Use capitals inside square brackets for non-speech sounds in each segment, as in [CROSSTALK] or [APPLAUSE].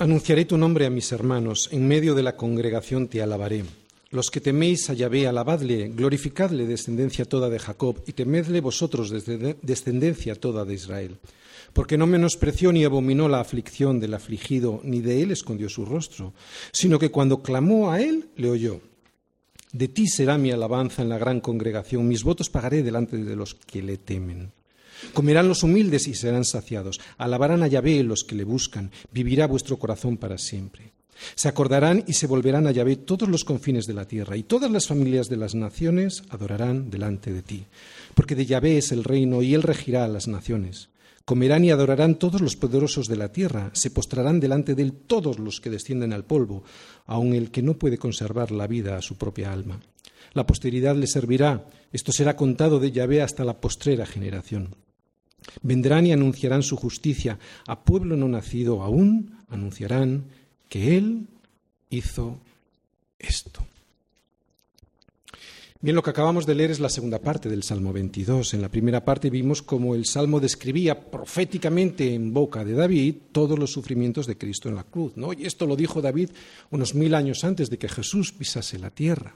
Anunciaré tu nombre a mis hermanos, en medio de la congregación te alabaré. Los que teméis a Yahvé, alabadle, glorificadle, descendencia toda de Jacob, y temedle vosotros, descendencia toda de Israel. Porque no menospreció ni abominó la aflicción del afligido, ni de él escondió su rostro, sino que cuando clamó a él, le oyó. De ti será mi alabanza en la gran congregación, mis votos pagaré delante de los que le temen. Comerán los humildes y serán saciados. Alabarán a Yahvé los que le buscan. Vivirá vuestro corazón para siempre. Se acordarán y se volverán a Yahvé todos los confines de la tierra, y todas las familias de las naciones adorarán delante de ti. Porque de Yahvé es el reino, y él regirá a las naciones. Comerán y adorarán todos los poderosos de la tierra, se postrarán delante de él todos los que descienden al polvo, aun el que no puede conservar la vida a su propia alma. La posteridad le servirá, esto será contado de Yahvé hasta la postrera generación. Vendrán y anunciarán su justicia. A pueblo no nacido aún anunciarán que Él hizo esto. Bien, lo que acabamos de leer es la segunda parte del Salmo 22. En la primera parte vimos cómo el Salmo describía proféticamente en boca de David todos los sufrimientos de Cristo en la cruz. ¿no? Y esto lo dijo David unos mil años antes de que Jesús pisase la tierra.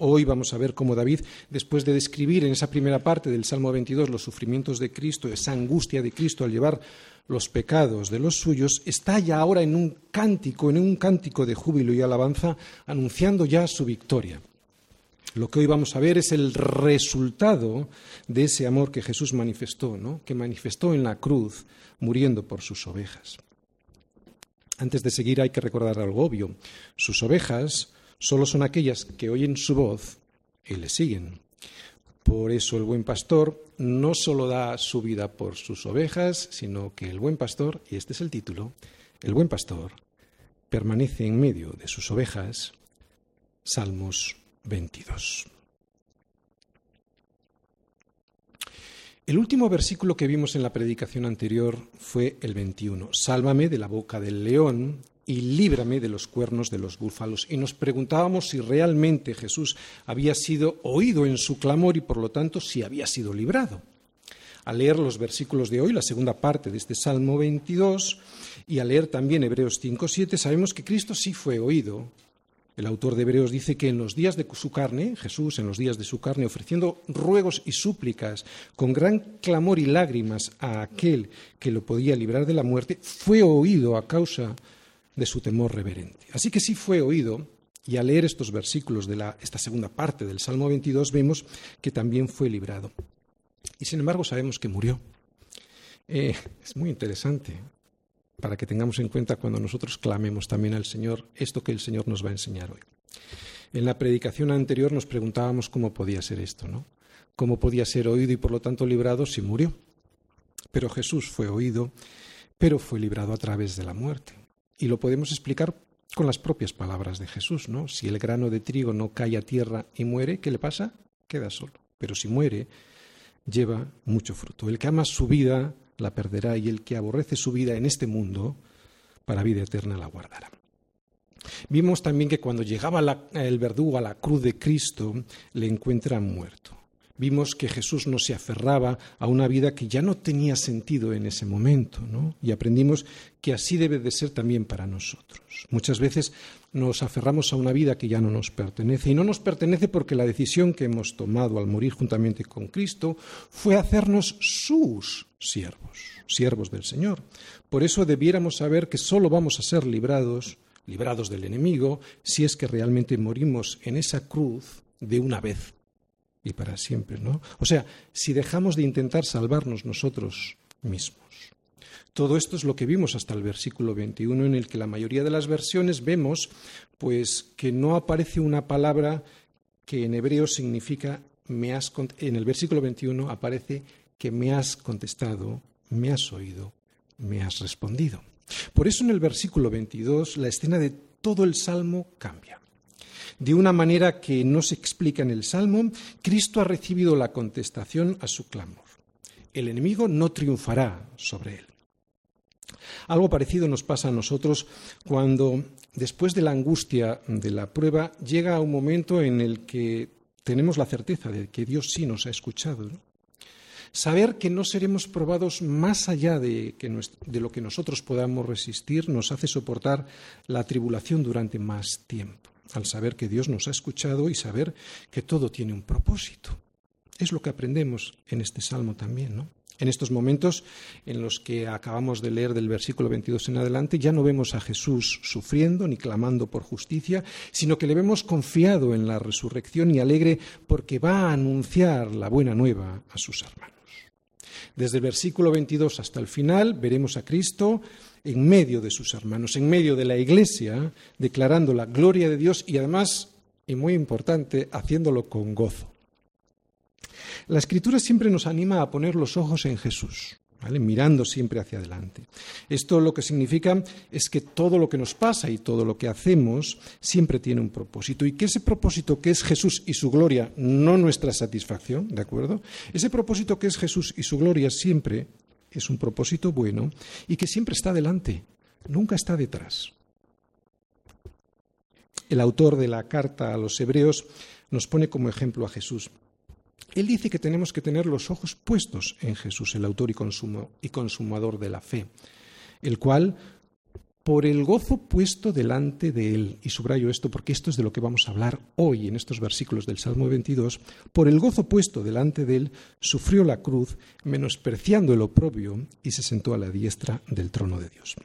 Hoy vamos a ver cómo David, después de describir en esa primera parte del Salmo 22 los sufrimientos de Cristo, esa angustia de Cristo al llevar los pecados de los suyos, está ya ahora en un cántico, en un cántico de júbilo y alabanza, anunciando ya su victoria. Lo que hoy vamos a ver es el resultado de ese amor que Jesús manifestó, ¿no? que manifestó en la cruz, muriendo por sus ovejas. Antes de seguir hay que recordar algo obvio. Sus ovejas solo son aquellas que oyen su voz y le siguen. Por eso el buen pastor no solo da su vida por sus ovejas, sino que el buen pastor, y este es el título, el buen pastor permanece en medio de sus ovejas. Salmos 22. El último versículo que vimos en la predicación anterior fue el 21. Sálvame de la boca del león y líbrame de los cuernos de los búfalos. Y nos preguntábamos si realmente Jesús había sido oído en su clamor y por lo tanto si había sido librado. Al leer los versículos de hoy, la segunda parte de este Salmo 22, y al leer también Hebreos 5.7, sabemos que Cristo sí fue oído. El autor de Hebreos dice que en los días de su carne, Jesús en los días de su carne, ofreciendo ruegos y súplicas con gran clamor y lágrimas a aquel que lo podía librar de la muerte, fue oído a causa de su temor reverente. Así que sí fue oído, y al leer estos versículos de la, esta segunda parte del Salmo 22 vemos que también fue librado. Y sin embargo sabemos que murió. Eh, es muy interesante para que tengamos en cuenta cuando nosotros clamemos también al Señor esto que el Señor nos va a enseñar hoy. En la predicación anterior nos preguntábamos cómo podía ser esto, ¿no? ¿Cómo podía ser oído y por lo tanto librado si murió? Pero Jesús fue oído, pero fue librado a través de la muerte. Y lo podemos explicar con las propias palabras de Jesús, ¿no? Si el grano de trigo no cae a tierra y muere, ¿qué le pasa? Queda solo. Pero si muere, lleva mucho fruto. El que ama su vida la perderá y el que aborrece su vida en este mundo, para vida eterna la guardará. Vimos también que cuando llegaba el verdugo a la cruz de Cristo, le encuentra muerto vimos que Jesús no se aferraba a una vida que ya no tenía sentido en ese momento, ¿no? Y aprendimos que así debe de ser también para nosotros. Muchas veces nos aferramos a una vida que ya no nos pertenece y no nos pertenece porque la decisión que hemos tomado al morir juntamente con Cristo fue hacernos sus siervos, siervos del Señor. Por eso debiéramos saber que solo vamos a ser librados, librados del enemigo, si es que realmente morimos en esa cruz de una vez y para siempre, ¿no? O sea, si dejamos de intentar salvarnos nosotros mismos. Todo esto es lo que vimos hasta el versículo 21, en el que la mayoría de las versiones vemos pues que no aparece una palabra que en hebreo significa me has en el versículo 21 aparece que me has contestado, me has oído, me has respondido. Por eso en el versículo 22 la escena de todo el salmo cambia. De una manera que no se explica en el Salmo, Cristo ha recibido la contestación a su clamor. El enemigo no triunfará sobre él. Algo parecido nos pasa a nosotros cuando, después de la angustia de la prueba, llega un momento en el que tenemos la certeza de que Dios sí nos ha escuchado. Saber que no seremos probados más allá de, lo que nosotros podamos resistir nos hace soportar la tribulación durante más tiempo, al saber que Dios nos ha escuchado y saber que todo tiene un propósito. Es lo que aprendemos en este salmo también, ¿no? En estos momentos en los que acabamos de leer del versículo 22 en adelante, ya no vemos a Jesús sufriendo ni clamando por justicia, sino que le vemos confiado en la resurrección y alegre porque va a anunciar la buena nueva a sus hermanos. Desde el versículo 22 hasta el final veremos a Cristo en medio de sus hermanos, en medio de la iglesia, declarando la gloria de Dios y además, y muy importante, haciéndolo con gozo. La escritura siempre nos anima a poner los ojos en Jesús, mirando siempre hacia adelante. Esto lo que significa es que todo lo que nos pasa y todo lo que hacemos siempre tiene un propósito y que ese propósito que es Jesús y su gloria, no nuestra satisfacción, ¿de acuerdo? Ese propósito que es Jesús y su gloria siempre es un propósito bueno y que siempre está delante, nunca está detrás. El autor de la carta a los hebreos nos pone como ejemplo a Jesús. Él dice que tenemos que tener los ojos puestos en Jesús, el autor y, consumador de la fe, el cual, por el gozo puesto delante de él, y subrayo esto porque esto es de lo que vamos a hablar hoy en estos versículos del Salmo 22, por el gozo puesto delante de él, sufrió la cruz, menospreciando el oprobio, y se sentó a la diestra del trono de Dios.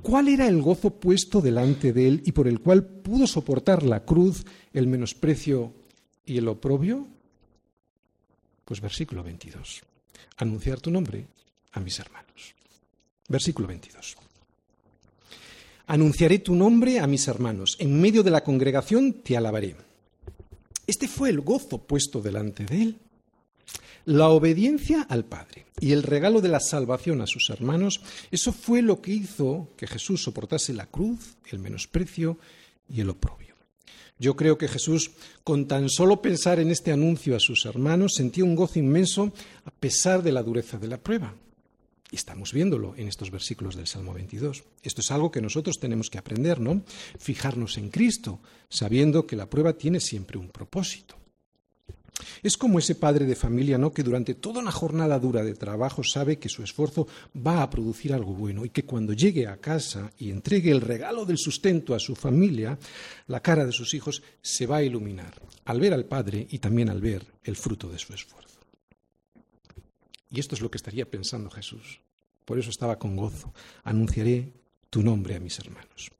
¿Cuál era el gozo puesto delante de él y por el cual pudo soportar la cruz, el menosprecio y el oprobio? Pues versículo 22. Anunciar tu nombre a mis hermanos. Versículo 22. Anunciaré tu nombre a mis hermanos. En medio de la congregación te alabaré. Este fue el gozo puesto delante de él. La obediencia al Padre y el regalo de la salvación a sus hermanos, eso fue lo que hizo que Jesús soportase la cruz, el menosprecio y el oprobio. Yo creo que Jesús, con tan solo pensar en este anuncio a sus hermanos, sentía un gozo inmenso a pesar de la dureza de la prueba. Y estamos viéndolo en estos versículos del Salmo 22. Esto es algo que nosotros tenemos que aprender, ¿no? Fijarnos en Cristo, sabiendo que la prueba tiene siempre un propósito. Es como ese padre de familia, ¿no? Que durante toda una jornada dura de trabajo sabe que su esfuerzo va a producir algo bueno y que cuando llegue a casa y entregue el regalo del sustento a su familia, la cara de sus hijos se va a iluminar al ver al padre y también al ver el fruto de su esfuerzo. Y esto es lo que estaría pensando Jesús. Por eso estaba con gozo. Anunciaré tu nombre a mis hermanos.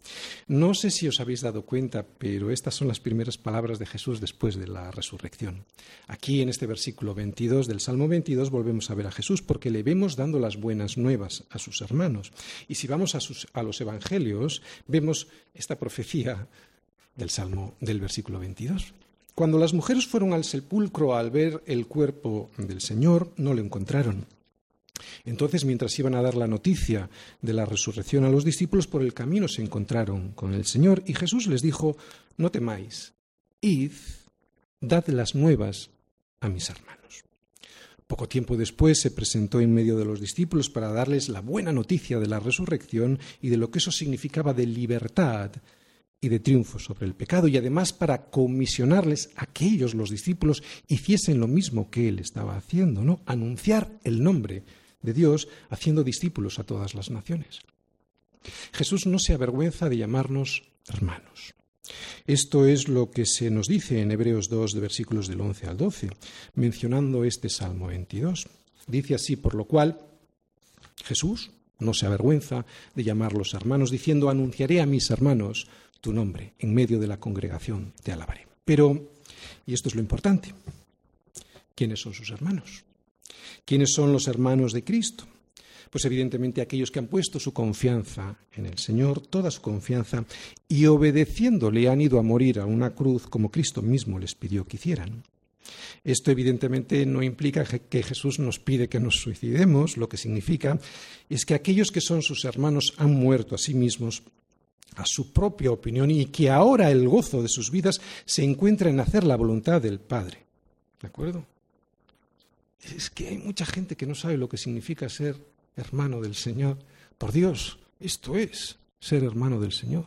No sé si os habéis dado cuenta, pero estas son las primeras palabras de Jesús después de la resurrección. Aquí en este versículo 22 del Salmo 22 volvemos a ver a Jesús porque le vemos dando las buenas nuevas a sus hermanos. Y si vamos a, los evangelios, vemos esta profecía del Salmo del versículo 22. Cuando las mujeres fueron al sepulcro al ver el cuerpo del Señor, no lo encontraron. Entonces, mientras iban a dar la noticia de la resurrección a los discípulos, por el camino se encontraron con el Señor y Jesús les dijo, no temáis, id, dad las nuevas a mis hermanos. Poco tiempo después se presentó en medio de los discípulos para darles la buena noticia de la resurrección y de lo que eso significaba de libertad y de triunfo sobre el pecado y además para comisionarles a que ellos, los discípulos, hiciesen lo mismo que él estaba haciendo, ¿no? Anunciar el nombre de Dios haciendo discípulos a todas las naciones. Jesús no se avergüenza de llamarnos hermanos. Esto es lo que se nos dice en Hebreos 2, de versículos del 11 al 12, mencionando este Salmo 22. Dice así, por lo cual Jesús no se avergüenza de llamarlos hermanos, diciendo, anunciaré a mis hermanos tu nombre, en medio de la congregación te alabaré. Pero, y esto es lo importante, ¿quiénes son sus hermanos? ¿Quiénes son los hermanos de Cristo? Pues evidentemente aquellos que han puesto su confianza en el Señor, toda su confianza, y obedeciéndole han ido a morir a una cruz como Cristo mismo les pidió que hicieran. Esto evidentemente no implica que Jesús nos pide que nos suicidemos, lo que significa es que aquellos que son sus hermanos han muerto a sí mismos a su propia opinión y que ahora el gozo de sus vidas se encuentra en hacer la voluntad del Padre. ¿De acuerdo? Es que hay mucha gente que no sabe lo que significa ser hermano del Señor. Por Dios, esto es ser hermano del Señor.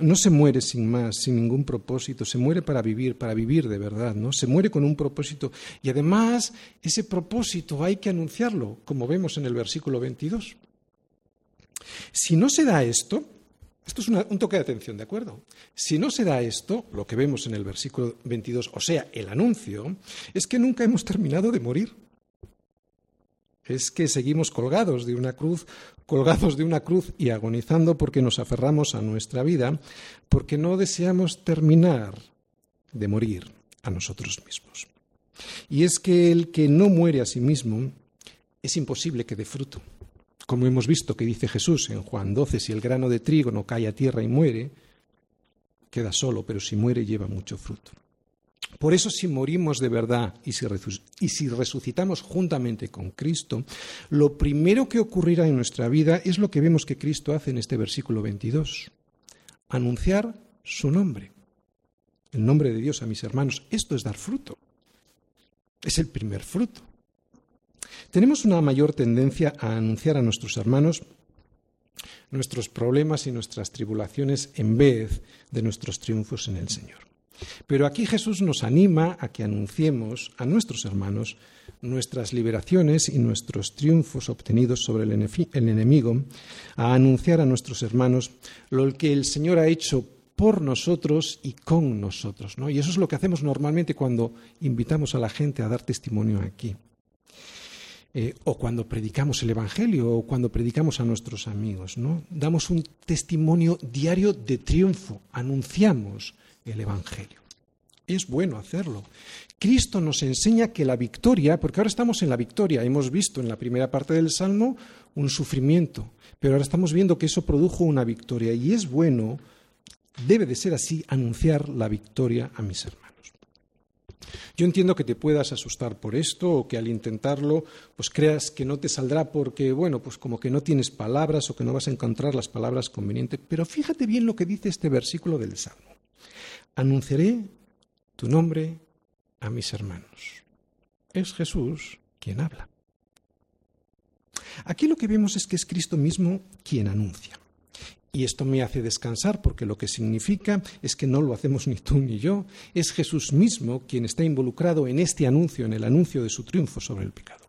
no se muere sin más, sin ningún propósito, se muere para vivir, para vivir de verdad, ¿no? Se muere con un propósito y además ese propósito hay que anunciarlo, como vemos en el versículo 22. Si no se da esto, esto es un toque de atención, ¿de acuerdo? Si no se da esto, lo que vemos en el versículo 22, o sea, el anuncio, es que nunca hemos terminado de morir. Es que seguimos colgados de una cruz, colgados de una cruz y agonizando porque nos aferramos a nuestra vida, porque no deseamos terminar de morir a nosotros mismos. Y es que el que no muere a sí mismo es imposible que dé fruto. Como hemos visto que dice Jesús en Juan 12, si el grano de trigo no cae a tierra y muere, queda solo, pero si muere lleva mucho fruto. Por eso si morimos de verdad y si, resucitamos juntamente con Cristo, lo primero que ocurrirá en nuestra vida es lo que vemos que Cristo hace en este versículo 22. Anunciar su nombre. El nombre de Dios a mis hermanos. Esto es dar fruto. Es el primer fruto. Tenemos una mayor tendencia a anunciar a nuestros hermanos nuestros problemas y nuestras tribulaciones en vez de nuestros triunfos en el Señor. Pero aquí Jesús nos anima a que anunciemos a nuestros hermanos nuestras liberaciones y nuestros triunfos obtenidos sobre el, enemigo, a anunciar a nuestros hermanos lo que el Señor ha hecho por nosotros y con nosotros. Y eso es lo que hacemos normalmente cuando invitamos a la gente a dar testimonio aquí. Eh, o cuando predicamos el Evangelio, o cuando predicamos a nuestros amigos. ¿no? Damos un testimonio diario de triunfo, anunciamos el Evangelio. Es bueno hacerlo. Cristo nos enseña que la victoria, porque ahora estamos en la victoria, hemos visto en la primera parte del Salmo un sufrimiento, pero ahora estamos viendo que eso produjo una victoria y es bueno, debe de ser así, anunciar la victoria a mis hermanos. Yo entiendo que te puedas asustar por esto o que al intentarlo pues creas que no te saldrá porque, bueno, pues como que no tienes palabras o que no vas a encontrar las palabras convenientes, pero fíjate bien lo que dice este versículo del Salmo anunciaré tu nombre a mis hermanos. Es Jesús quien habla. Aquí lo que vemos es que es Cristo mismo quien anuncia. Y esto me hace descansar porque lo que significa es que no lo hacemos ni tú ni yo, es Jesús mismo quien está involucrado en este anuncio, en el anuncio de su triunfo sobre el pecado.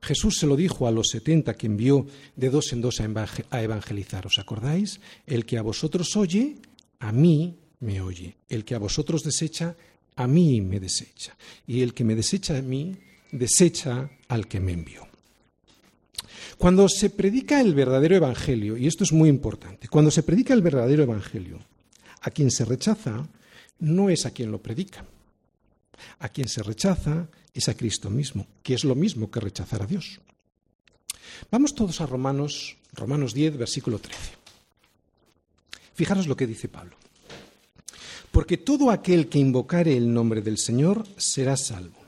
Jesús se lo dijo a los setenta que envió de dos en dos a evangelizar. ¿Os acordáis? El que a vosotros oye, a mí me oye. El que a vosotros desecha, a mí me desecha. Y el que me desecha a mí, desecha al que me envió. Cuando se predica el verdadero Evangelio, y esto es muy importante, cuando se predica el verdadero Evangelio, a quien se rechaza no es a quien lo predica. A quien se rechaza es a Cristo mismo, que es lo mismo que rechazar a Dios. Vamos todos a Romanos, Romanos 10, versículo 13. Fijaros lo que dice Pablo porque todo aquel que invocare el nombre del Señor será salvo.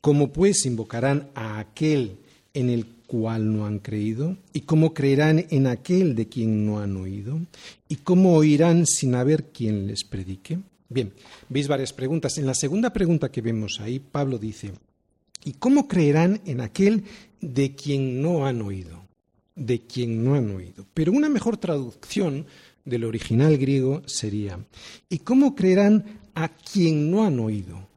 ¿Cómo pues invocarán a aquel en el cual no han creído? ¿Y cómo creerán en aquel de quien no han oído? ¿Y cómo oirán sin haber quien les predique? Bien, veis varias preguntas. En la segunda pregunta que vemos ahí, Pablo dice, ¿y cómo creerán en aquel de quien no han oído? De quien no han oído. Pero una mejor traducción del original griego sería, ¿y cómo creerán a quien no han oído?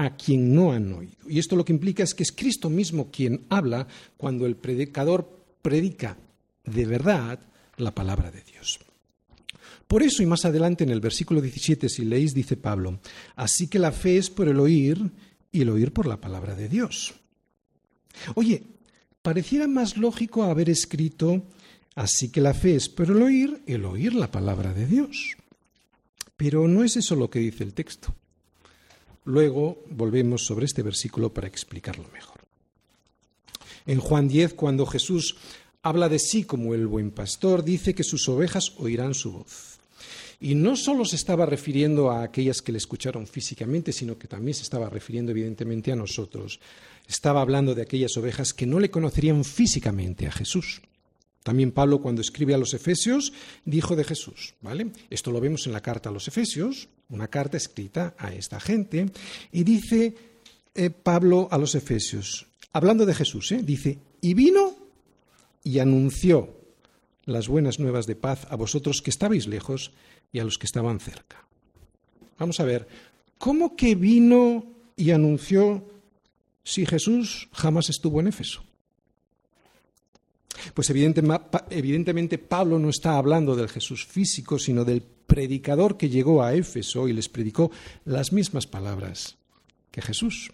A quien no han oído. Y esto lo que implica es que es Cristo mismo quien habla cuando el predicador predica de verdad la palabra de Dios. Por eso, y más adelante en el versículo 17, si leéis, dice Pablo, así que la fe es por el oír y el oír por la palabra de Dios. Oye, pareciera más lógico haber escrito Así que la fe es por el oír, el oír la palabra de Dios. Pero no es eso lo que dice el texto. Luego volvemos sobre este versículo para explicarlo mejor. En Juan 10, cuando Jesús habla de sí como el buen pastor, dice que sus ovejas oirán su voz. Y no solo se estaba refiriendo a aquellas que le escucharon físicamente, sino que también se estaba refiriendo evidentemente a nosotros. Estaba hablando de aquellas ovejas que no le conocerían físicamente a Jesús. También Pablo cuando escribe a los Efesios dijo de Jesús, ¿vale? Esto lo vemos en la carta a los Efesios, una carta escrita a esta gente, y dice eh, Pablo a los Efesios, hablando de Jesús, ¿eh? dice, y vino y anunció las buenas nuevas de paz a vosotros que estabais lejos y a los que estaban cerca. Vamos a ver, ¿cómo que vino y anunció si Jesús jamás estuvo en Éfeso? Pues evidentemente Pablo no está hablando del Jesús físico, sino del predicador que llegó a Éfeso y les predicó las mismas palabras que Jesús.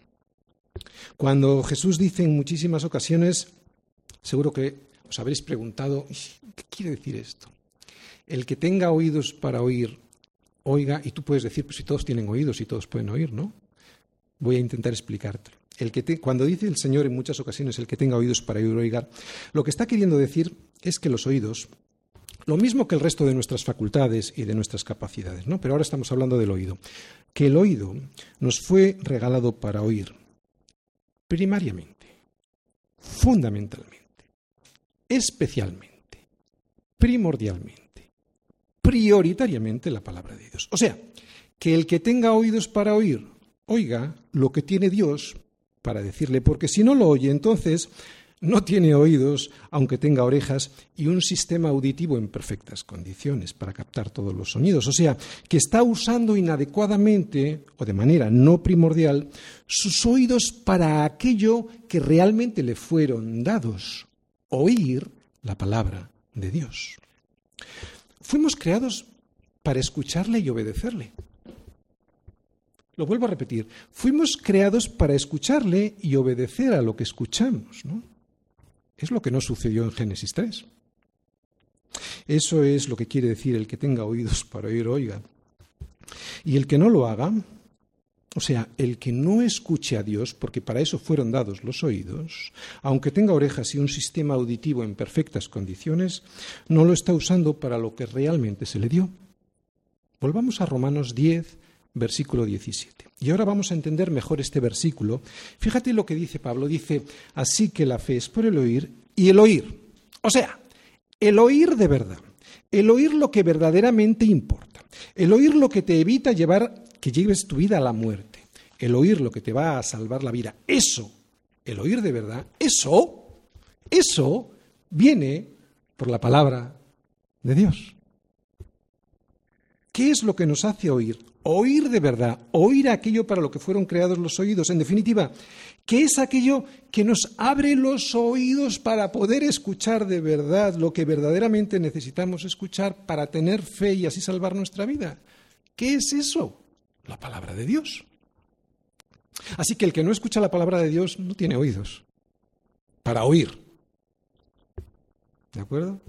Cuando Jesús dice en muchísimas ocasiones, seguro que os habréis preguntado, ¿qué quiere decir esto? El que tenga oídos para oír, oiga, y tú puedes decir, pues si todos tienen oídos y todos pueden oír, ¿no? Voy a intentar explicarte. El que cuando dice el Señor en muchas ocasiones, el que tenga oídos para oír, oiga, lo que está queriendo decir es que los oídos, lo mismo que el resto de nuestras facultades y de nuestras capacidades, ¿no? Pero ahora estamos hablando del oído. Que el oído nos fue regalado para oír primariamente, fundamentalmente, especialmente, primordialmente, prioritariamente la palabra de Dios. O sea, que el que tenga oídos para oír, oiga lo que tiene Dios para decirle, porque si no lo oye, entonces no tiene oídos, aunque tenga orejas, y un sistema auditivo en perfectas condiciones para captar todos los sonidos. O sea, que está usando inadecuadamente o de manera no primordial sus oídos para aquello que realmente le fueron dados, oír la palabra de Dios. Fuimos creados para escucharle y obedecerle. Lo vuelvo a repetir, fuimos creados para escucharle y obedecer a lo que escuchamos, ¿no? Es lo que no sucedió en Génesis 3. Eso es lo que quiere decir el que tenga oídos para oír, oiga. Y el que no lo haga, o sea, el que no escuche a Dios, porque para eso fueron dados los oídos, aunque tenga orejas y un sistema auditivo en perfectas condiciones, no lo está usando para lo que realmente se le dio. Volvamos a Romanos 10, versículo 17. Y ahora vamos a entender mejor este versículo. Fíjate lo que dice Pablo. Dice, así que la fe es por el oír y el oír. O sea, el oír de verdad. El oír lo que verdaderamente importa. El oír lo que te evita llevar, que lleves tu vida a la muerte. El oír lo que te va a salvar la vida. Eso, el oír de verdad, eso, eso viene por la palabra de Dios. ¿Qué es lo que nos hace oír? Oír de verdad, oír aquello para lo que fueron creados los oídos. En definitiva, ¿qué es aquello que nos abre los oídos para poder escuchar de verdad lo que verdaderamente necesitamos escuchar para tener fe y así salvar nuestra vida. ¿Qué es eso? La palabra de Dios. Así que el que no escucha la palabra de Dios no tiene oídos para oír. ¿De acuerdo?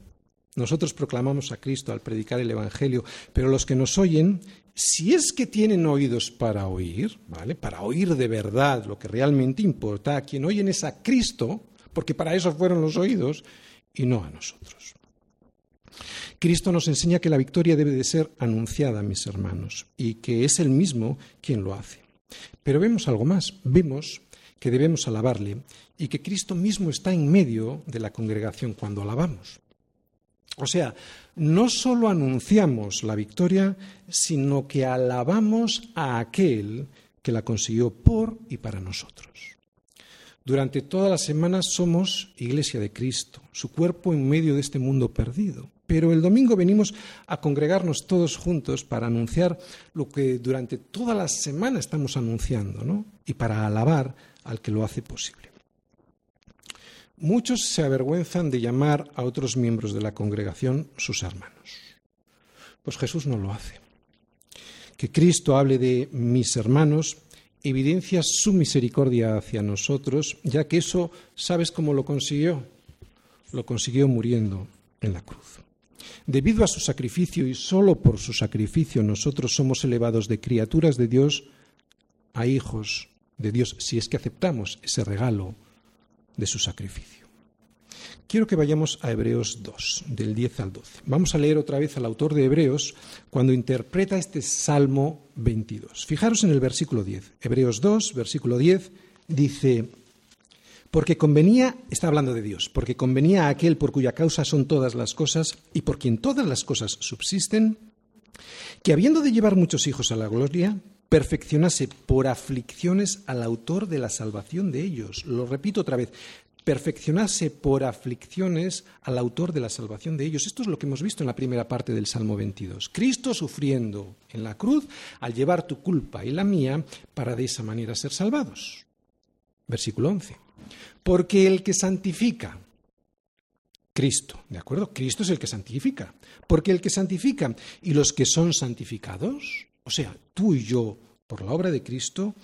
Nosotros proclamamos a Cristo al predicar el Evangelio, pero los que nos oyen si es que tienen oídos para oír, ¿vale? Para oír de verdad lo que realmente importa, a quien oyen es a Cristo, porque para eso fueron los oídos, y no a nosotros. Cristo nos enseña que la victoria debe de ser anunciada, mis hermanos, y que es Él mismo quien lo hace. Pero vemos algo más, vemos que debemos alabarle y que Cristo mismo está en medio de la congregación cuando alabamos. O sea, no solo anunciamos la victoria, sino que alabamos a aquel que la consiguió por y para nosotros. Durante toda la semana somos Iglesia de Cristo, su cuerpo en medio de este mundo perdido. Pero el domingo venimos a congregarnos todos juntos para anunciar lo que durante toda la semana estamos anunciando, ¿no? Y para alabar al que lo hace posible. Muchos se avergüenzan de llamar a otros miembros de la congregación sus hermanos. Pues Jesús no lo hace. Que Cristo hable de mis hermanos evidencia su misericordia hacia nosotros, ya que eso, ¿sabes cómo lo consiguió? Lo consiguió muriendo en la cruz. Debido a su sacrificio y solo por su sacrificio nosotros somos elevados de criaturas de Dios a hijos de Dios, si es que aceptamos ese regalo de su sacrificio. Quiero que vayamos a Hebreos 2, del 10 al 12. Vamos a leer otra vez al autor de Hebreos cuando interpreta este Salmo 22. Fijaros en el versículo 10. Hebreos 2, versículo 10, dice, porque convenía, está hablando de Dios, porque convenía a aquel por cuya causa son todas las cosas y por quien todas las cosas subsisten, que habiendo de llevar muchos hijos a la gloria, perfeccionase por aflicciones al autor de la salvación de ellos. Lo repito otra vez, perfeccionase por aflicciones al autor de la salvación de ellos. Esto es lo que hemos visto en la primera parte del Salmo 22. Cristo sufriendo en la cruz al llevar tu culpa y la mía para de esa manera ser salvados. Versículo 11. Porque el que santifica, Cristo, ¿de acuerdo? Cristo es el que santifica. Porque el que santifica y los que son santificados, o sea, tú y yo, por la obra de Cristo,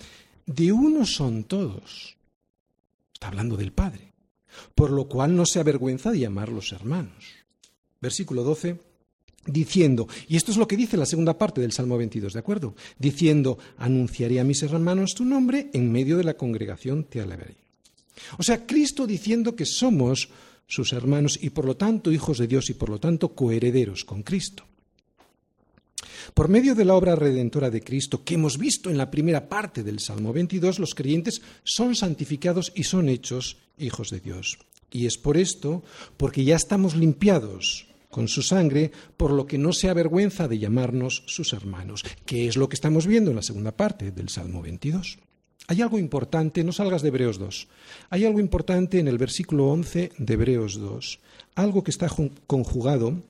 de uno son todos. Está hablando del Padre. Por lo cual no se avergüenza de llamarlos hermanos. Versículo 12 diciendo, y esto es lo que dice la segunda parte del Salmo 22, ¿de acuerdo? Diciendo, anunciaré a mis hermanos tu nombre, en medio de la congregación te alabaré. O sea, Cristo diciendo que somos sus hermanos y por lo tanto hijos de Dios y por lo tanto coherederos con Cristo. Por medio de la obra redentora de Cristo que hemos visto en la primera parte del Salmo 22, los creyentes son santificados y son hechos hijos de Dios. Y es por esto, porque ya estamos limpiados con su sangre, por lo que no se avergüenza de llamarnos sus hermanos, que es lo que estamos viendo en la segunda parte del Salmo 22. Hay algo importante, no salgas de Hebreos 2, hay algo importante en el versículo 11 de Hebreos 2, algo que está conjugado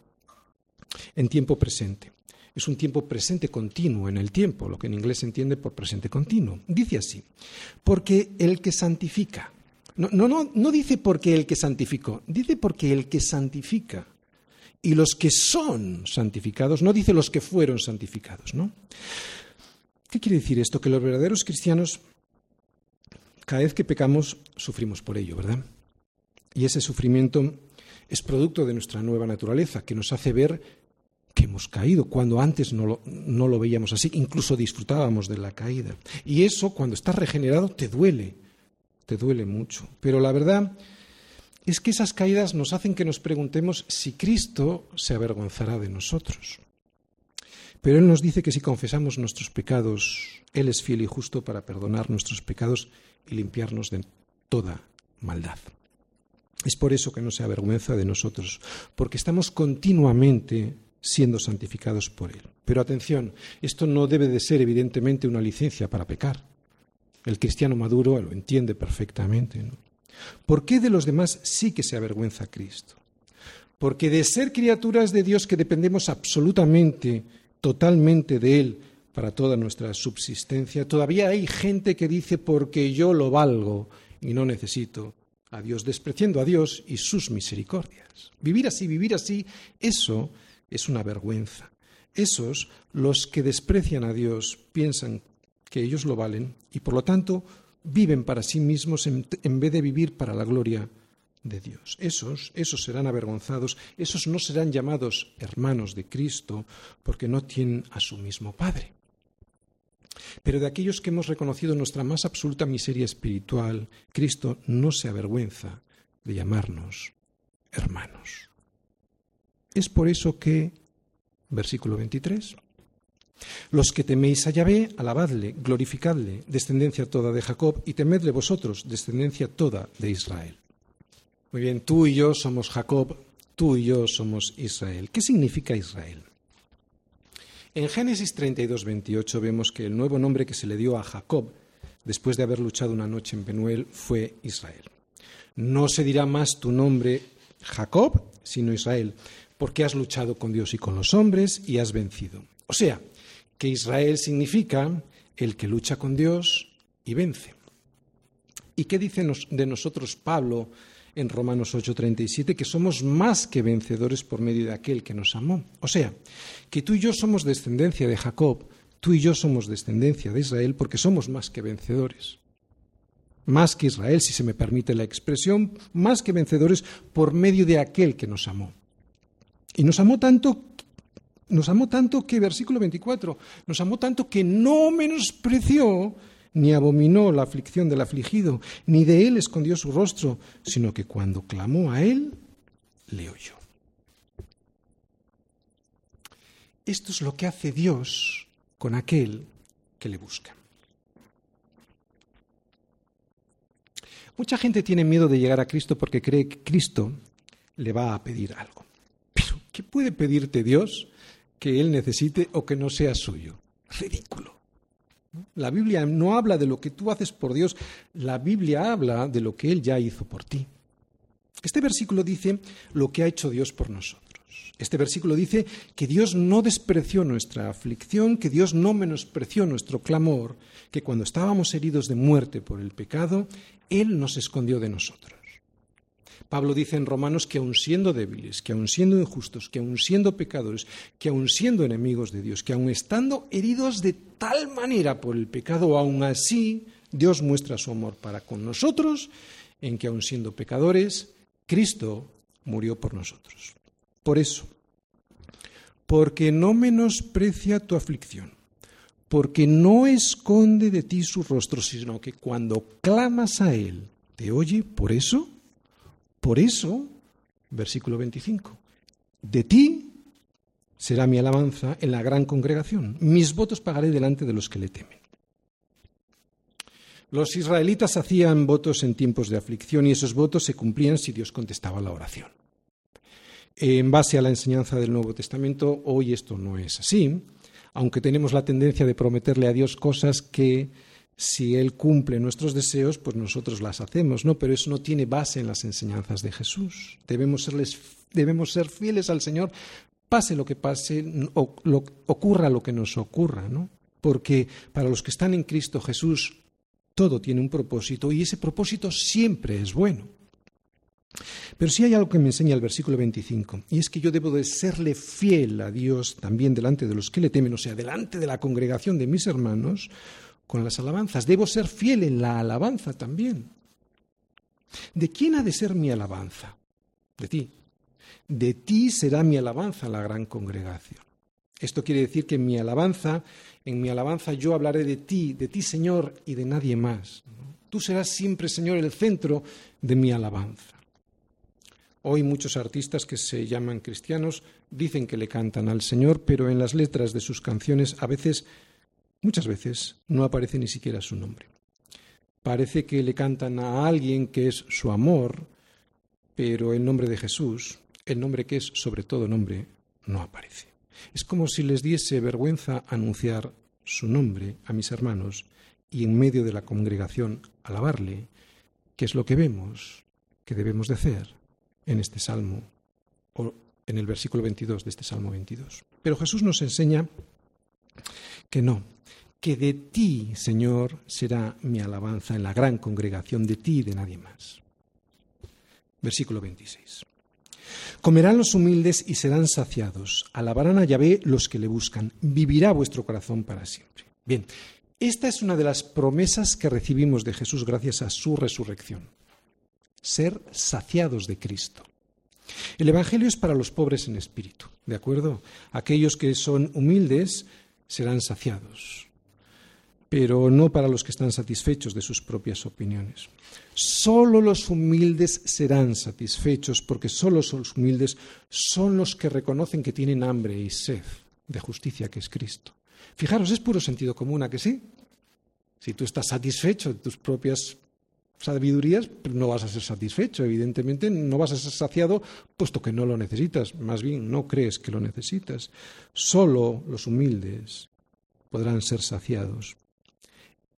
en tiempo presente. Es un tiempo presente continuo en el tiempo, lo que en inglés se entiende por presente continuo. Dice así, porque el que santifica, no, no, no, no dice porque el que santificó, dice porque el que santifica y los que son santificados, no dice los que fueron santificados, ¿no? ¿Qué quiere decir esto? Que los verdaderos cristianos cada vez que pecamos, sufrimos por ello, ¿verdad? Y ese sufrimiento es producto de nuestra nueva naturaleza, que nos hace ver que hemos caído, cuando antes no lo, no lo, veíamos así, incluso disfrutábamos de la caída. Y eso, cuando estás regenerado, te duele, te duele mucho. Pero la verdad es que esas caídas nos hacen que nos preguntemos si Cristo se avergonzará de nosotros. Pero Él nos dice que si confesamos nuestros pecados, Él es fiel y justo para perdonar nuestros pecados y limpiarnos de toda maldad. Es por eso que no se avergüenza de nosotros, porque estamos continuamente siendo santificados por Él. Pero atención, esto no debe de ser evidentemente una licencia para pecar. El cristiano maduro lo entiende perfectamente. ¿Por qué de los demás sí que se avergüenza Cristo? Porque de ser criaturas de Dios que dependemos absolutamente, totalmente de Él, para toda nuestra subsistencia, todavía hay gente que dice porque yo lo valgo y no necesito a Dios, despreciando a Dios y sus misericordias. Vivir así, vivir así, eso es una vergüenza. Esos, los que desprecian a Dios, piensan que ellos lo valen y por lo tanto viven para sí mismos en, vez de vivir para la gloria de Dios. Esos, esos serán avergonzados, esos no serán llamados hermanos de Cristo porque no tienen a su mismo Padre. Pero de aquellos que hemos reconocido nuestra más absoluta miseria espiritual, Cristo no se avergüenza de llamarnos hermanos. Es por eso que, versículo 23, los que teméis a Yahvé, alabadle, glorificadle, descendencia toda de Jacob, y temedle vosotros, descendencia toda de Israel. Muy bien, tú y yo somos Jacob, tú y yo somos Israel. ¿Qué significa Israel? En Génesis 32, 28 vemos que el nuevo nombre que se le dio a Jacob, después de haber luchado una noche en Penuel, fue Israel. No se dirá más tu nombre Jacob, sino Israel, porque has luchado con Dios y con los hombres y has vencido. O sea, que Israel significa el que lucha con Dios y vence. ¿Y qué dice de nosotros Pablo en Romanos 8:37 que somos más que vencedores por medio de aquel que nos amó. O sea, que tú y yo somos descendencia de Jacob, tú y yo somos descendencia de Israel porque somos más que vencedores. Más que Israel, si se me permite la expresión, más que vencedores por medio de aquel que nos amó. Y nos amó tanto nos amó tanto que versículo 24, nos amó tanto que no menospreció ni abominó la aflicción del afligido, ni de él escondió su rostro, sino que cuando clamó a él, le oyó. Esto es lo que hace Dios con aquel que le busca. Mucha gente tiene miedo de llegar a Cristo porque cree que Cristo le va a pedir algo. ¿Qué puede pedirte Dios que Él necesite o que no sea suyo? Ridículo. La Biblia no habla de lo que tú haces por Dios, la Biblia habla de lo que Él ya hizo por ti. Este versículo dice lo que ha hecho Dios por nosotros. Este versículo dice que Dios no despreció nuestra aflicción, que Dios no menospreció nuestro clamor, que cuando estábamos heridos de muerte por el pecado, Él nos escondió de nosotros. Pablo dice en Romanos que aun siendo débiles, que aun siendo injustos, que aun siendo pecadores, que aun siendo enemigos de Dios, que aun estando heridos de tal manera por el pecado, aun así Dios muestra su amor para con nosotros, en que aun siendo pecadores, Cristo murió por nosotros. Por eso, porque no menosprecia tu aflicción, porque no esconde de ti su rostro, sino que cuando clamas a Él, te oye, por eso, por eso, versículo 25, de ti será mi alabanza en la gran congregación, mis votos pagaré delante de los que le temen. Los israelitas hacían votos en tiempos de aflicción y esos votos se cumplían si Dios contestaba la oración. En base a la enseñanza del Nuevo Testamento, hoy esto no es así, aunque tenemos la tendencia de prometerle a Dios cosas que si Él cumple nuestros deseos, pues nosotros las hacemos, ¿no? Pero eso no tiene base en las enseñanzas de Jesús. Debemos, debemos ser fieles al Señor, pase lo que pase, o, ocurra lo que nos ocurra, ¿no? Porque para los que están en Cristo Jesús, todo tiene un propósito y ese propósito siempre es bueno. Pero sí hay algo que me enseña el versículo 25, y es que yo debo de serle fiel a Dios también delante de los que le temen, o sea, delante de la congregación de mis hermanos, con las alabanzas. Debo ser fiel en la alabanza también. ¿De quién ha de ser mi alabanza? De ti. De ti será mi alabanza la gran congregación. Esto quiere decir que en mi alabanza, en mi alabanza yo hablaré de ti, de ti Señor y de nadie más. Tú serás siempre, Señor, el centro de mi alabanza. Hoy muchos artistas que se llaman cristianos dicen que le cantan al Señor, pero en las letras de sus canciones a veces, muchas veces, no aparece ni siquiera su nombre. Parece que le cantan a alguien que es su amor, pero el nombre de Jesús, el nombre que es sobre todo nombre, no aparece. Es como si les diese vergüenza anunciar su nombre a mis hermanos y en medio de la congregación alabarle, que es lo que vemos que debemos de hacer en este salmo o en el versículo 22 de este salmo 22. Pero Jesús nos enseña que no, que de ti, Señor, será mi alabanza en la gran congregación, de ti y de nadie más. Versículo 26. Comerán los humildes y serán saciados. Alabarán a Yahvé los que le buscan. Vivirá vuestro corazón para siempre. Bien, esta es una de las promesas que recibimos de Jesús gracias a su resurrección ser saciados de Cristo. El Evangelio es para los pobres en espíritu, ¿de acuerdo? Aquellos que son humildes serán saciados, pero no para los que están satisfechos de sus propias opiniones. Solo los humildes serán satisfechos porque solo los humildes son los que reconocen que tienen hambre y sed de justicia que es Cristo. Fijaros, es puro sentido común, ¿a que sí? Si tú estás satisfecho de tus propias sabidurías, pero no vas a ser satisfecho, evidentemente, no vas a ser saciado puesto que no lo necesitas, más bien no crees que lo necesitas. Solo los humildes podrán ser saciados.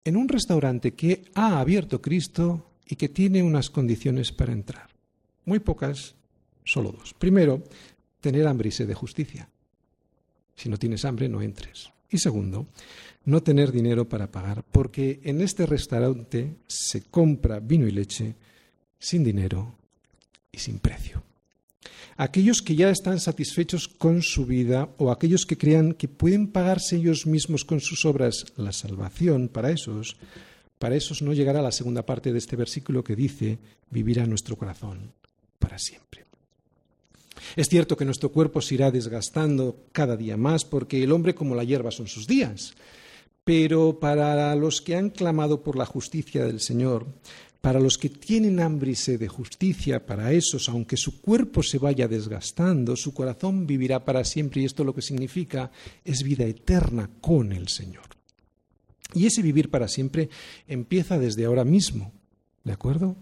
En un restaurante que ha abierto Cristo y que tiene unas condiciones para entrar. Muy pocas, solo dos. Primero, tener hambre y sed de justicia. Si no tienes hambre, no entres. Y segundo, no tener dinero para pagar, porque en este restaurante se compra vino y leche sin dinero y sin precio. Aquellos que ya están satisfechos con su vida o aquellos que crean que pueden pagarse ellos mismos con sus obras la salvación, para esos, para esos no llegará la segunda parte de este versículo que dice, vivirá nuestro corazón para siempre. Es cierto que nuestro cuerpo se irá desgastando cada día más porque el hombre como la hierba son sus días. Pero para los que han clamado por la justicia del Señor, para los que tienen hambre y sed de justicia, para esos, aunque su cuerpo se vaya desgastando, su corazón vivirá para siempre y esto lo que significa es vida eterna con el Señor. Y ese vivir para siempre empieza desde ahora mismo, ¿de acuerdo?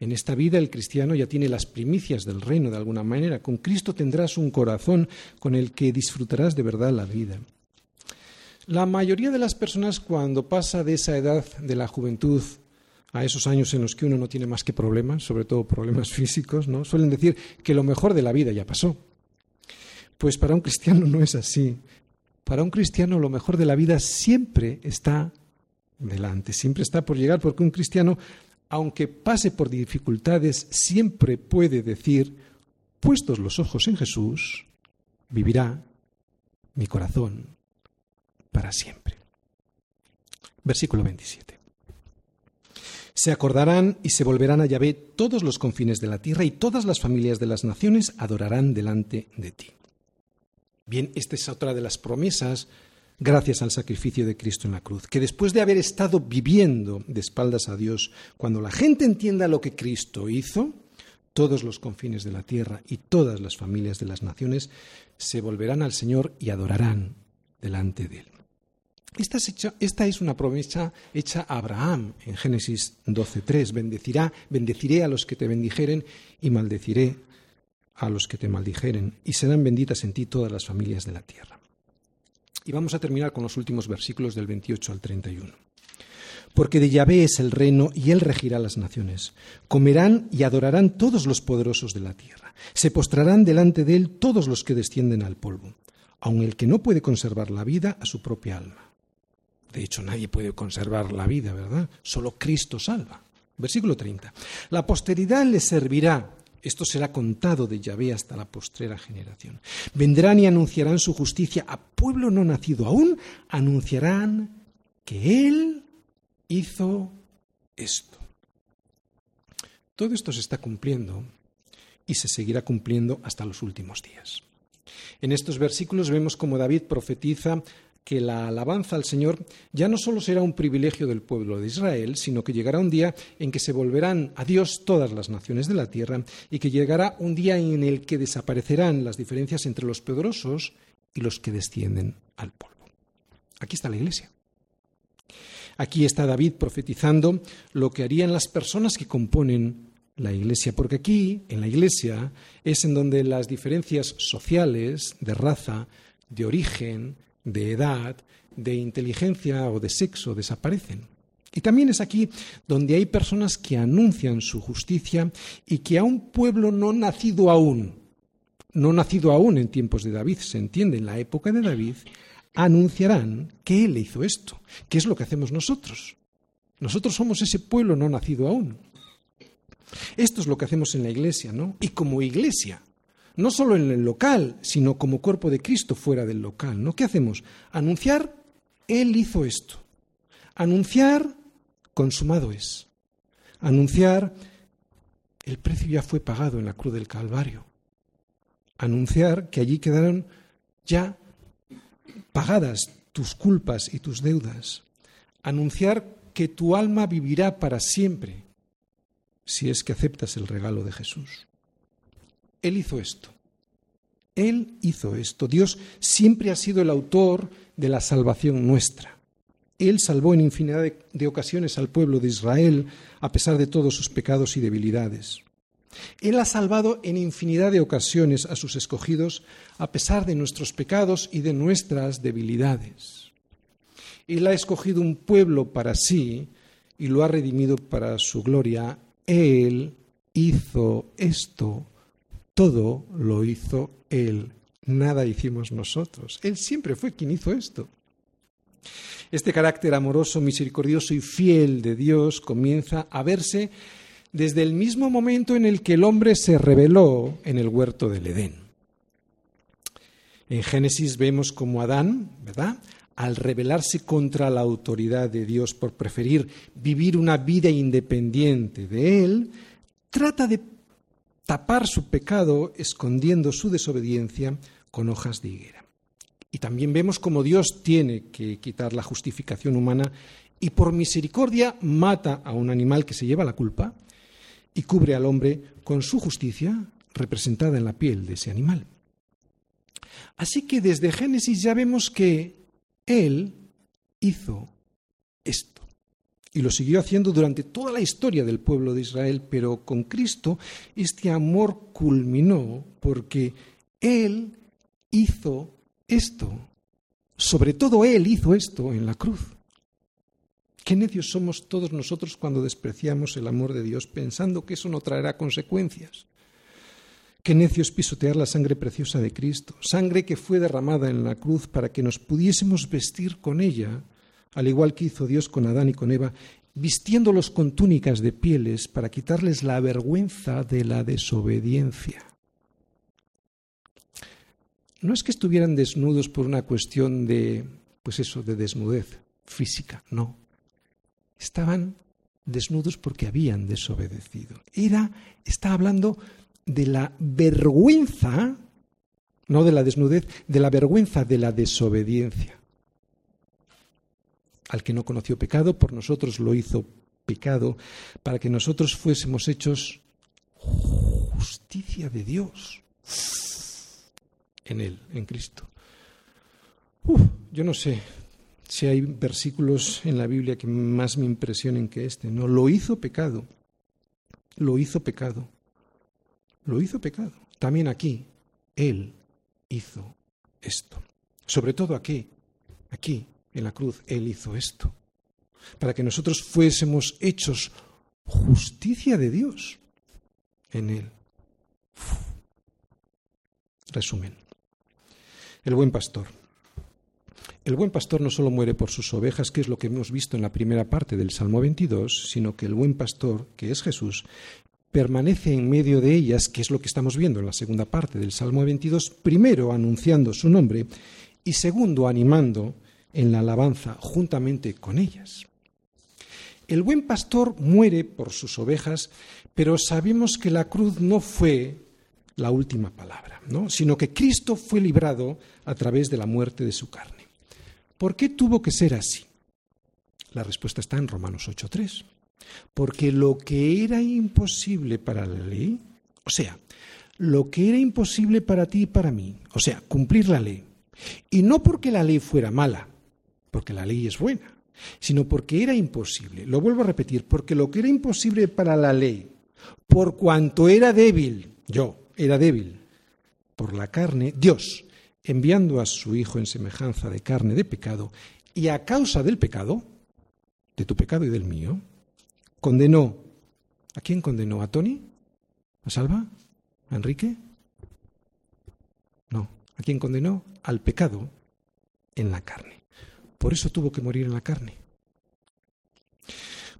En esta vida el cristiano ya tiene las primicias del reino de alguna manera. Con Cristo tendrás un corazón con el que disfrutarás de verdad la vida. La mayoría de las personas cuando pasa de esa edad de la juventud a esos años en los que uno no tiene más que problemas, sobre todo problemas [LAUGHS] físicos, ¿no? Suelen decir que lo mejor de la vida ya pasó. Pues para un cristiano no es así. Para un cristiano lo mejor de la vida siempre está delante, siempre está por llegar, porque un cristiano, aunque pase por dificultades, siempre puede decir, puestos los ojos en Jesús, vivirá mi corazón para siempre. Versículo 27. Se acordarán y se volverán a Yahvé todos los confines de la tierra y todas las familias de las naciones adorarán delante de ti. Bien, esta es otra de las promesas gracias al sacrificio de Cristo en la cruz, que después de haber estado viviendo de espaldas a Dios, cuando la gente entienda lo que Cristo hizo, todos los confines de la tierra y todas las familias de las naciones se volverán al Señor y adorarán delante de Él. Esta es, una promesa hecha a Abraham en Génesis 12.3. Bendecirá, bendeciré a los que te bendijeren y maldeciré a los que te maldijeren, y serán benditas en ti todas las familias de la tierra. Y vamos a terminar con los últimos versículos del 28 al 31. Porque de Yahvé es el reino y él regirá las naciones. Comerán y adorarán todos los poderosos de la tierra. Se postrarán delante de él todos los que descienden al polvo, aun el que no puede conservar la vida a su propia alma. De hecho, nadie puede conservar la vida, ¿verdad? Solo Cristo salva. Versículo 30. La posteridad le servirá esto será contado de Yahvé hasta la postrera generación. Vendrán y anunciarán su justicia a pueblo no nacido aún, anunciarán que Él hizo esto. Todo esto se está cumpliendo y se seguirá cumpliendo hasta los últimos días. En estos versículos vemos como David profetiza que la alabanza al Señor ya no solo será un privilegio del pueblo de Israel, sino que llegará un día en que se volverán a Dios todas las naciones de la tierra y que llegará un día en el que desaparecerán las diferencias entre los poderosos y los que descienden al polvo. Aquí está la iglesia. Aquí está David profetizando lo que harían las personas que componen la iglesia, porque aquí, en la iglesia, es en donde las diferencias sociales, de raza, de origen, de edad, de inteligencia o de sexo desaparecen. Y también es aquí donde hay personas que anuncian su justicia y que a un pueblo no nacido aún, no nacido aún en tiempos de David, se entiende, en la época de David, anunciarán que Él hizo esto, que es lo que hacemos nosotros. Nosotros somos ese pueblo no nacido aún. Esto es lo que hacemos en la iglesia, ¿no? Y como iglesia, no solo en el local, sino como cuerpo de Cristo fuera del local. ¿no? ¿Qué hacemos? Anunciar, Él hizo esto. Anunciar, consumado es. Anunciar, el precio ya fue pagado en la cruz del Calvario. Anunciar que allí quedaron ya pagadas tus culpas y tus deudas. Anunciar que tu alma vivirá para siempre si es que aceptas el regalo de Jesús. Él hizo esto. Él hizo esto. Dios siempre ha sido el autor de la salvación nuestra. Él salvó en infinidad de, ocasiones al pueblo de Israel a pesar de todos sus pecados y debilidades. Él ha salvado en infinidad de ocasiones a sus escogidos a pesar de nuestros pecados y de nuestras debilidades. Él ha escogido un pueblo para sí y lo ha redimido para su gloria. Él hizo esto todo lo hizo Él, nada hicimos nosotros. Él siempre fue quien hizo esto. Este carácter amoroso, misericordioso y fiel de Dios comienza a verse desde el mismo momento en el que el hombre se rebeló en el huerto del Edén. En Génesis vemos como Adán, ¿verdad? Al rebelarse contra la autoridad de Dios por preferir vivir una vida independiente de Él, trata de tapar su pecado escondiendo su desobediencia con hojas de higuera. Y también vemos cómo Dios tiene que quitar la justificación humana y por misericordia mata a un animal que se lleva la culpa y cubre al hombre con su justicia representada en la piel de ese animal. Así que desde Génesis ya vemos que Él hizo y lo siguió haciendo durante toda la historia del pueblo de Israel, pero con Cristo este amor culminó porque Él hizo esto, sobre todo Él hizo esto en la cruz. Qué necios somos todos nosotros cuando despreciamos el amor de Dios pensando que eso no traerá consecuencias. Qué necio es pisotear la sangre preciosa de Cristo, sangre que fue derramada en la cruz para que nos pudiésemos vestir con ella, al igual que hizo Dios con Adán y con Eva, vistiéndolos con túnicas de pieles para quitarles la vergüenza de la desobediencia. No es que estuvieran desnudos por una cuestión de, pues eso, de desnudez física, no. Estaban desnudos porque habían desobedecido. Era, está hablando de la vergüenza, no de la desnudez, de la vergüenza de la desobediencia. Al que no conoció pecado, por nosotros lo hizo pecado, para que nosotros fuésemos hechos justicia de Dios en Él, en Cristo. yo no sé si hay versículos en la Biblia que más me impresionen que este. No, lo hizo pecado. Lo hizo pecado. Lo hizo pecado. También aquí, Él hizo esto. Sobre todo aquí, aquí, en la cruz, Él hizo esto. Para que nosotros fuésemos hechos justicia de Dios en Él. Resumen. El buen pastor. El buen pastor no solo muere por sus ovejas, que es lo que hemos visto en la primera parte del Salmo 22, sino que el buen pastor, que es Jesús, permanece en medio de ellas, que es lo que estamos viendo en la segunda parte del Salmo 22, primero anunciando su nombre y segundo animando en la alabanza juntamente con ellas. El buen pastor muere por sus ovejas, pero sabemos que la cruz no fue la última palabra, ¿no? sino que Cristo fue librado a través de la muerte de su carne. ¿Por qué tuvo que ser así? La respuesta está en Romanos 8.3. Porque lo que era imposible para la ley, o sea, lo que era imposible para ti y para mí, o sea, cumplir la ley, y no porque la ley fuera mala, porque la ley es buena, sino porque era imposible. Lo vuelvo a repetir, porque lo que era imposible para la ley, por cuanto era débil, yo era débil, por la carne, Dios enviando a su Hijo en semejanza de carne de pecado, y a causa del pecado, de tu pecado y del mío, condenó. ¿A quién condenó? ¿A Tony? ¿A Salva? ¿A Enrique? No. ¿A quién condenó? Al pecado en la carne. Por eso tuvo que morir en la carne.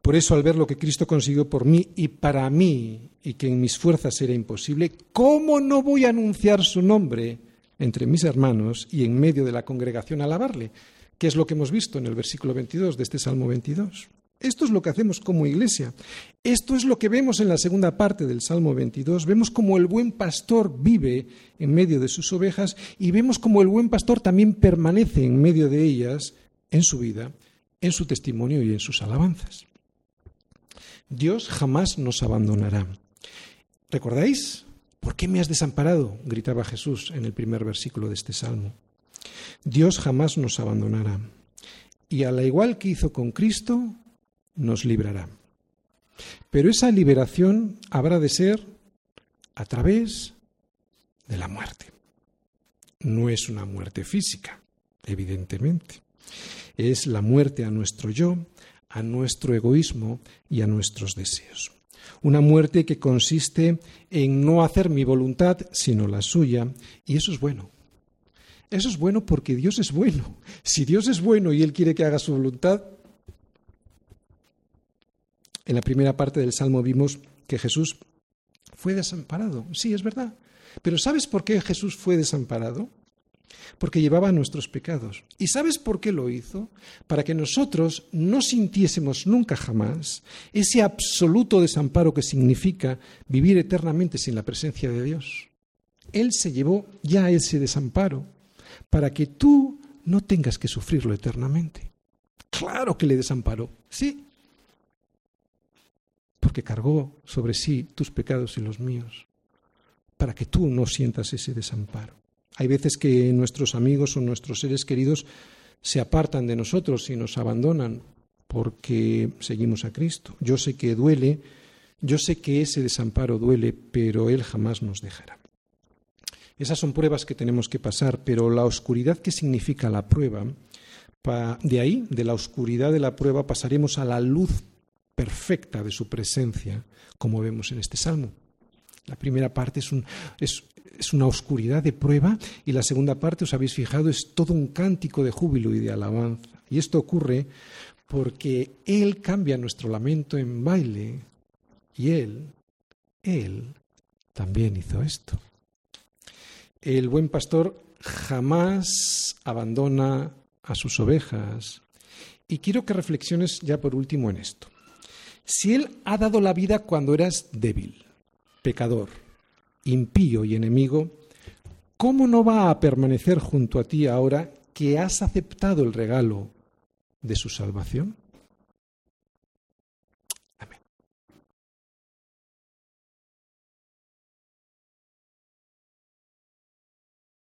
Por eso al ver lo que Cristo consiguió por mí y para mí, y que en mis fuerzas era imposible, ¿cómo no voy a anunciar su nombre entre mis hermanos y en medio de la congregación alabarle, que es lo que hemos visto en el versículo 22 de este Salmo 22. Esto es lo que hacemos como iglesia. Esto es lo que vemos en la segunda parte del Salmo 22. Vemos como el buen pastor vive en medio de sus ovejas y vemos como el buen pastor también permanece en medio de ellas en su vida, en su testimonio y en sus alabanzas. Dios jamás nos abandonará. ¿Recordáis ¿Por qué me has desamparado? gritaba Jesús en el primer versículo de este salmo. Dios jamás nos abandonará y a la igual que hizo con Cristo, nos librará. Pero esa liberación habrá de ser a través de la muerte. No es una muerte física, evidentemente. Es la muerte a nuestro yo, a nuestro egoísmo y a nuestros deseos. Una muerte que consiste en no hacer mi voluntad, sino la suya, y eso es bueno. Eso es bueno porque Dios es bueno. Si Dios es bueno y Él quiere que haga su voluntad, en la primera parte del Salmo vimos que Jesús fue desamparado. Sí, es verdad. Pero ¿sabes por qué Jesús fue desamparado? Porque llevaba nuestros pecados. ¿Y sabes por qué lo hizo? Para que nosotros no sintiésemos nunca jamás ese absoluto desamparo que significa vivir eternamente sin la presencia de Dios. Él se llevó ya ese desamparo para que tú no tengas que sufrirlo eternamente. Claro que le desamparó, sí, porque cargó sobre sí tus pecados y los míos, para que tú no sientas ese desamparo. Hay veces que nuestros amigos o nuestros seres queridos se apartan de nosotros y nos abandonan porque seguimos a Cristo. Yo sé que duele, yo sé que ese desamparo duele, pero Él jamás nos dejará. Esas son pruebas que tenemos que pasar, pero la oscuridad que significa la prueba De ahí, de la oscuridad de la prueba, pasaremos a la luz perfecta de su presencia, como vemos en este salmo. La primera parte es, un, es, una oscuridad de prueba y la segunda parte, os habéis fijado, es todo un cántico de júbilo y de alabanza. Y esto ocurre porque Él cambia nuestro lamento en baile y Él, Él también hizo esto. El buen pastor jamás abandona a sus ovejas. Y quiero que reflexiones ya por último en esto. Si Él ha dado la vida cuando eras débil, pecador, impío y enemigo, ¿cómo no va a permanecer junto a ti ahora que has aceptado el regalo de su salvación?